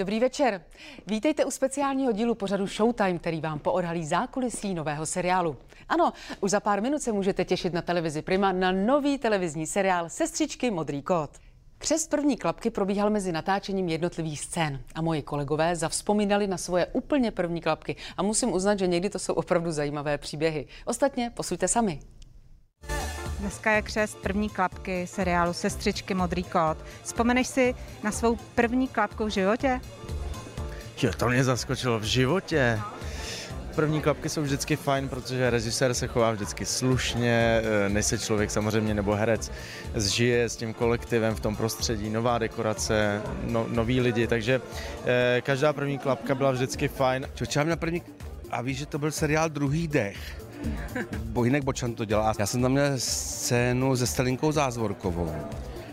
Dobrý večer. Vítejte u speciálního dílu pořadu Showtime, který vám poodhalí zákulisí nového seriálu. Ano, už za pár minut se můžete těšit na televizi Prima na nový televizní seriál Sestřičky Modrý kód. Křest první klapky probíhal mezi natáčením jednotlivých scén a moji kolegové zavzpomínali na svoje úplně první klapky a musím uznat, že někdy to jsou opravdu zajímavé příběhy. Ostatně posuďte sami. Dneska je křest první klapky seriálu Sestřičky Modrý kód. Vzpomeneš si na svou první klapku v životě? Jo, to mě zaskočilo v životě. První klapky jsou vždycky fajn, protože režisér se chová vždycky slušně, eh, než se člověk samozřejmě nebo herec zžije s tím kolektivem v tom prostředí, nová dekorace, no, noví lidi, takže eh, každá první klapka byla vždycky fajn. Čo, na první... A víš, že to byl seriál Druhý dech. Bohinek Bočan to dělá. Já jsem tam měl scénu se Stelinkou Zázvorkovou.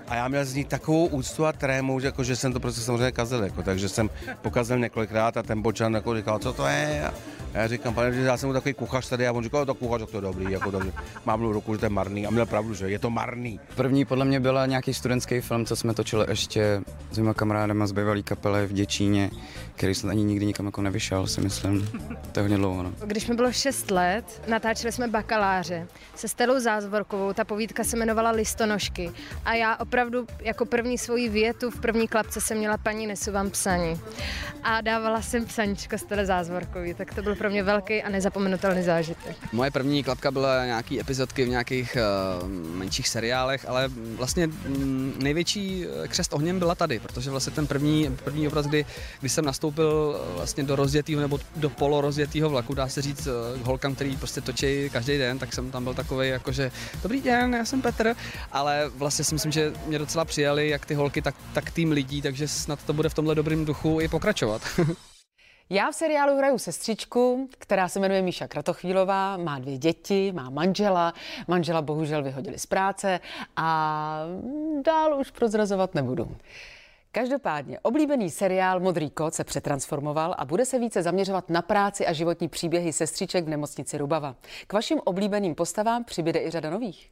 A já měl z ní takovou úctu a trému, že, jako, že jsem to prostě samozřejmě kazil. Jako, takže jsem pokazil několikrát a ten Bočan jako říkal, co to je? A já říkám, pane, že já jsem takový kuchař tady a on říkal, to kuchař, to je dobrý, jako takže mám ruku, že to je marný a měl pravdu, že je to marný. První podle mě byla nějaký studentský film, co jsme točili ještě s mýma kamarádama z bývalý kapely v Děčíně, který jsem ani nikdy nikam jako nevyšel, si myslím. To je hodně dlouho. No. Když mi bylo 6 let, natáčeli jsme bakaláře se Stelou Zázvorkovou, ta povídka se jmenovala Listonožky a já opravdu jako první svoji větu v první klapce jsem měla paní nesu vám psaní a dávala jsem psaníčko Stele Zázvorkový, tak to byl pro mě velký a nezapomenutelný zážitek. Moje první klapka byla nějaký epizodky v nějakých uh, menších seriálech, ale vlastně mm, největší eh, křest ohněm byla tady, protože vlastně ten první, první obraz, kdy, kdy jsem nastoupil eh, vlastně do rozjetého nebo do polorozjetého vlaku, dá se říct, k holkám, který prostě točí každý den, tak jsem tam byl takový jakože dobrý den, já jsem Petr, ale vlastně si myslím, že mě docela přijali jak ty holky, tak, tak tým lidí, takže snad to bude v tomhle dobrým duchu i pokračovat. Já v seriálu hraju sestřičku, která se jmenuje Míša Kratochvílová, má dvě děti, má manžela, manžela bohužel vyhodili z práce a dál už prozrazovat nebudu. Každopádně oblíbený seriál Modrý kot se přetransformoval a bude se více zaměřovat na práci a životní příběhy sestřiček v nemocnici Rubava. K vašim oblíbeným postavám přibyde i řada nových.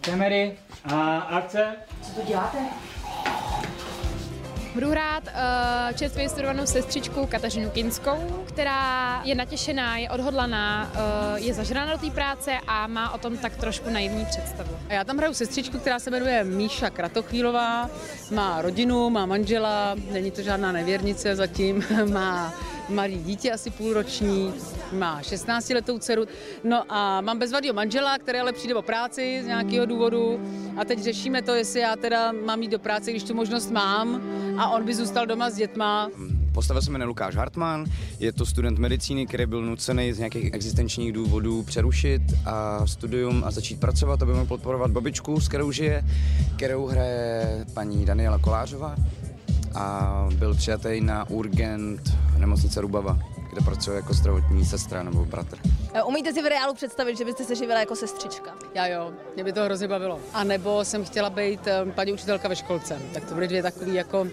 Kamery a akce. Co to děláte? Budu hrát uh, čerstvě studovanou sestřičku Kateřinu Kinskou, která je natěšená, je odhodlaná, uh, je zažraná do té práce a má o tom tak trošku naivní představu. A já tam hraju sestřičku, která se jmenuje Míša Kratochvílová, má rodinu, má manžela, není to žádná nevěrnice zatím, má malý dítě, asi půlroční, má 16 letou dceru. No a mám bezvadýho manžela, který ale přijde o práci z nějakého důvodu a teď řešíme to, jestli já teda mám jít do práce, když tu možnost mám a on by zůstal doma s dětma. Postava se jmenuje Lukáš Hartmann, je to student medicíny, který byl nucený z nějakých existenčních důvodů přerušit a studium a začít pracovat, aby mohl podporovat babičku, s kterou žije, kterou hraje paní Daniela Kolářová a byl přijatý na urgent nemocnice Rubava, kde pracuje jako zdravotní sestra nebo bratr. Eh, umíte si v reálu představit, že byste se živila jako sestřička? Já jo, mě by to hrozně bavilo. A nebo jsem chtěla být eh, paní učitelka ve školce. Tak to byly dvě takové jako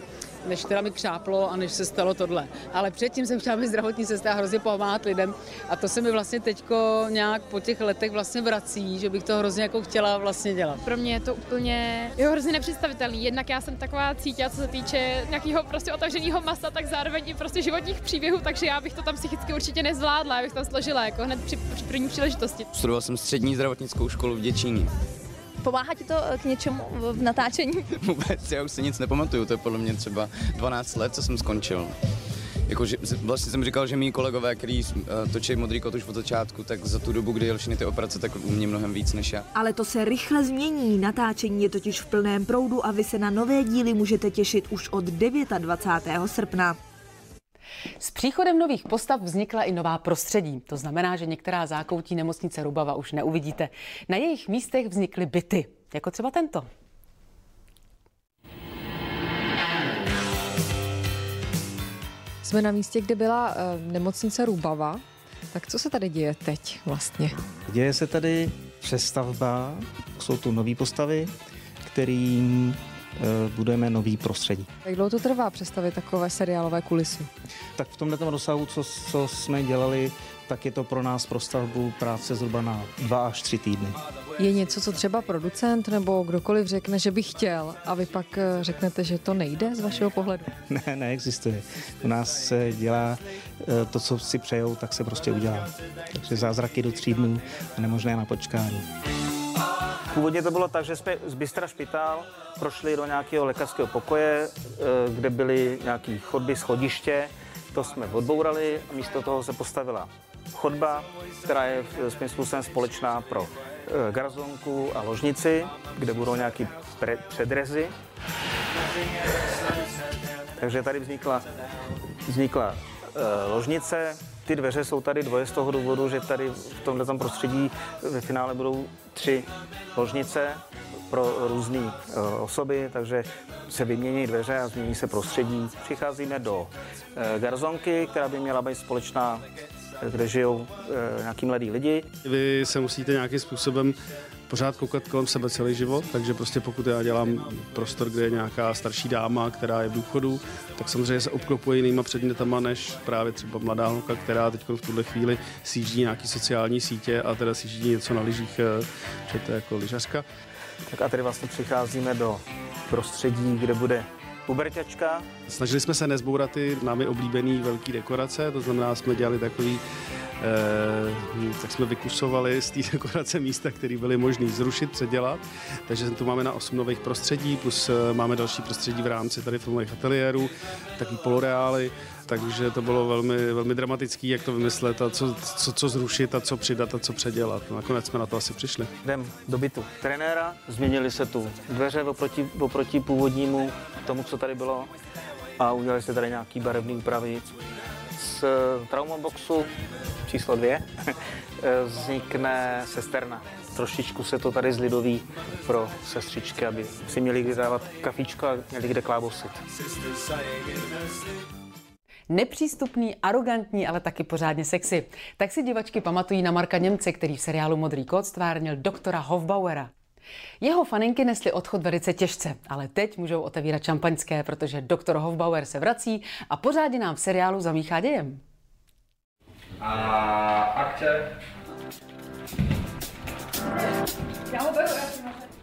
než teda mi křáplo a než se stalo tohle. Ale předtím jsem chtěla být zdravotní sestra a hrozně pomáhat lidem a to se mi vlastně teďko nějak po těch letech vlastně vrací, že bych to hrozně jako chtěla vlastně dělat. Pro mě je to úplně jo, hrozně nepředstavitelný. Jednak já jsem taková cítila, co se týče nějakého prostě otevřeného masa, tak zároveň i prostě životních příběhů, takže já bych to tam psychicky určitě nezvládla, já bych tam složila jako hned při, při první příležitosti. Studoval jsem střední zdravotnickou školu v Děčíně. Pomáhá ti to k něčemu v natáčení? Vůbec, já už si nic nepamatuju, to je podle mě třeba 12 let, co jsem skončil. Jako, že, vlastně jsem říkal, že mý kolegové, kteří uh, točí modrý kot už od začátku, tak za tu dobu, kdy jel ty operace, tak umí mnohem víc než já. Ale to se rychle změní. Natáčení je totiž v plném proudu a vy se na nové díly můžete těšit už od 29. srpna. S příchodem nových postav vznikla i nová prostředí. To znamená, že některá zákoutí nemocnice Rubava už neuvidíte. Na jejich místech vznikly byty, jako třeba tento. Jsme na místě, kde byla uh, nemocnice Rubava. Tak co se tady děje teď vlastně? Děje se tady přestavba, jsou tu nové postavy, kterým Eh, budujeme nový prostředí. Jak dlouho to trvá představit takové seriálové kulisy? Tak v tomto rozsahu, co, co jsme dělali, tak je to pro nás pro stavbu práce zhruba na dva až tři týdny. Je něco, co třeba producent nebo kdokoliv řekne, že by chtěl a vy pak eh, řeknete, že to nejde z vašeho pohledu? Ne, neexistuje. U nás se dělá eh, to, co si přejou, tak se prostě udělá. Takže zázraky do tří dnů a nemožné na počkání. Původně to bylo tak, že jsme z Bystra Špitál prošli do nějakého lékařského pokoje, eh, kde byly nějaké chodby, schodiště. To jsme odbourali a místo toho se postavila chodba, která je svým způsobem společná pro eh, garzonku a ložnici, kde budou nějaké předrezy. Takže tady vznikla, vznikla uh, ložnice. Ty dveře jsou tady dvoje z toho důvodu, že tady v tomto prostředí ve finále budou tři ložnice pro různé uh, osoby, takže se vymění dveře a změní se prostředí. Přicházíme do uh, garzonky, která by měla být společná kde žijou e, nějaký mladí lidi. Vy se musíte nějakým způsobem pořád koukat kolem sebe celý život, takže prostě pokud já dělám prostor, kde je nějaká starší dáma, která je v důchodu, tak samozřejmě se obklopuje jinýma předmětama než právě třeba mladá holka, která teď v tuhle chvíli síždí nějaký sociální sítě a teda síždí něco na lyžích, eh, že to je jako lyžařka. Tak a tady vlastně přicházíme do prostředí, kde bude puberťačka. Snažili jsme se nezbourat ty námi oblíbený velký dekorace, to znamená, jsme dělali takový tak jsme vykusovali z té dekorace místa, které byly možné zrušit, předělat. Takže tu máme na 8 nových prostředí, plus eh, máme další prostředí v rámci tady filmových ateliérů, takový poloreály, takže to bylo velmi, velmi dramatický, jak to vymyslet a co, co, co zrušit a co přidat a co předělat. No, nakonec jsme na to asi přišli. Jdem do bytu trenéra, změnili se tu dveře oproti, oproti původnímu tomu, co tady bylo a udělali se tady nějaký barevný úpravy. Z traumaboxu číslo dvě vznikne sesterna. Trošičku se to tady zlidoví pro sestřičky, aby si měli kde dávat kafíčko a měli kde klábosit. Nepřístupný, arrogantní, ale taky pořádně sexy. Tak si divačky pamatují na Marka Němce, který v seriálu Modrý kód stvárnil doktora Hofbauera. Jeho faninky nesly odchod velice těžce, ale teď můžou otevírat šampaňské, protože doktor Hofbauer se vrací a pořádně nám v seriálu zamíchá dějem. A akce.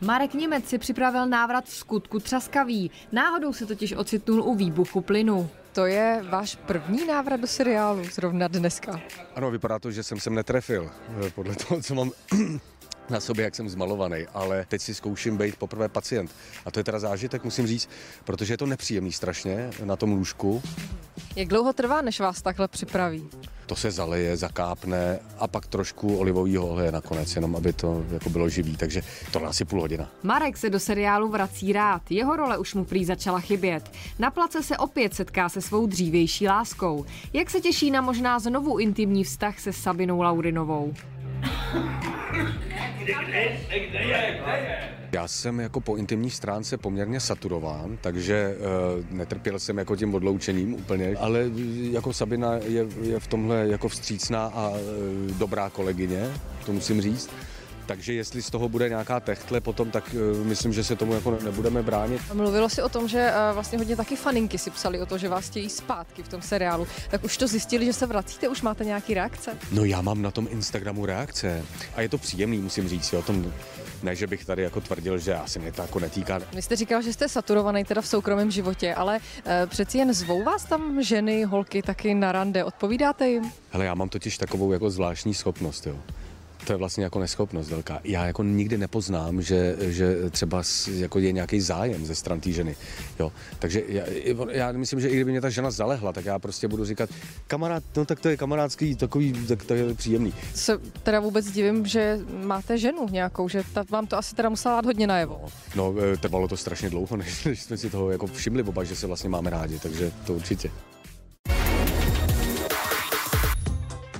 Marek Němec si připravil návrat v skutku třaskavý. Náhodou se totiž ocitnul u výbuchu plynu. To je váš první návrat do seriálu zrovna dneska. Ano, vypadá to, že jsem sem netrefil. Podle toho, co mám na sobě, jak jsem zmalovaný, ale teď si zkouším být poprvé pacient. A to je teda zážitek, musím říct, protože je to nepříjemný strašně na tom lůžku. Jak dlouho trvá, než vás takhle připraví? To se zaleje, zakápne a pak trošku olivového oleje nakonec, jenom aby to jako bylo živý, takže to asi půl hodina. Marek se do seriálu vrací rád, jeho role už mu prý začala chybět. Na place se opět setká se svou dřívější láskou. Jak se těší na možná znovu intimní vztah se Sabinou Laurinovou. Já jsem jako po intimní stránce poměrně saturován, takže uh, netrpěl jsem jako tím odloučením úplně, ale jako Sabina je, je v tomhle jako vstřícná a uh, dobrá kolegyně, to musím říct. Takže jestli z toho bude nějaká techtle potom, tak uh, myslím, že se tomu jako nebudeme bránit. Mluvilo si o tom, že uh, vlastně hodně taky faninky si psali o to, že vás chtějí zpátky v tom seriálu. Tak už to zjistili, že se vracíte, už máte nějaký reakce? No já mám na tom Instagramu reakce a je to příjemný, musím říct, o tom ne, že bych tady jako tvrdil, že asi mě to jako netýká. Vy jste říkal, že jste saturovaný teda v soukromém životě, ale uh, přeci jen zvou vás tam ženy, holky taky na rande, odpovídáte jim? Hele, já mám totiž takovou jako zvláštní schopnost, jo to je vlastně jako neschopnost velká. Já jako nikdy nepoznám, že, že třeba jako je nějaký zájem ze stran té ženy. Jo. Takže já, já, myslím, že i kdyby mě ta žena zalehla, tak já prostě budu říkat, kamarád, no tak to je kamarádský, takový, tak to je příjemný. Se teda vůbec divím, že máte ženu nějakou, že ta, vám to asi teda musela dát hodně najevo. No, e, trvalo to strašně dlouho, než, než jsme si toho jako všimli oba, že se vlastně máme rádi, takže to určitě.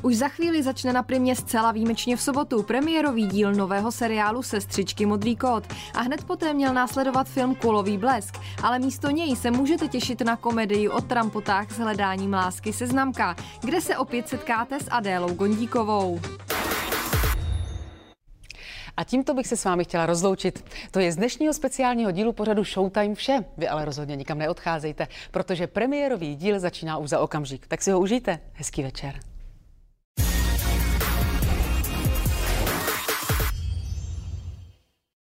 Už za chvíli začne na primě zcela výjimečně v sobotu premiérový díl nového seriálu Sestřičky Modrý kód a hned poté měl následovat film Kulový blesk, ale místo něj se můžete těšit na komedii o trampotách s hledáním lásky seznamka, kde se opět setkáte s Adélou Gondíkovou. A tímto bych se s vámi chtěla rozloučit. To je z dnešního speciálního dílu pořadu Showtime vše. Vy ale rozhodně nikam neodcházejte, protože premiérový díl začíná už za okamžik. Tak si ho užijte. Hezký večer.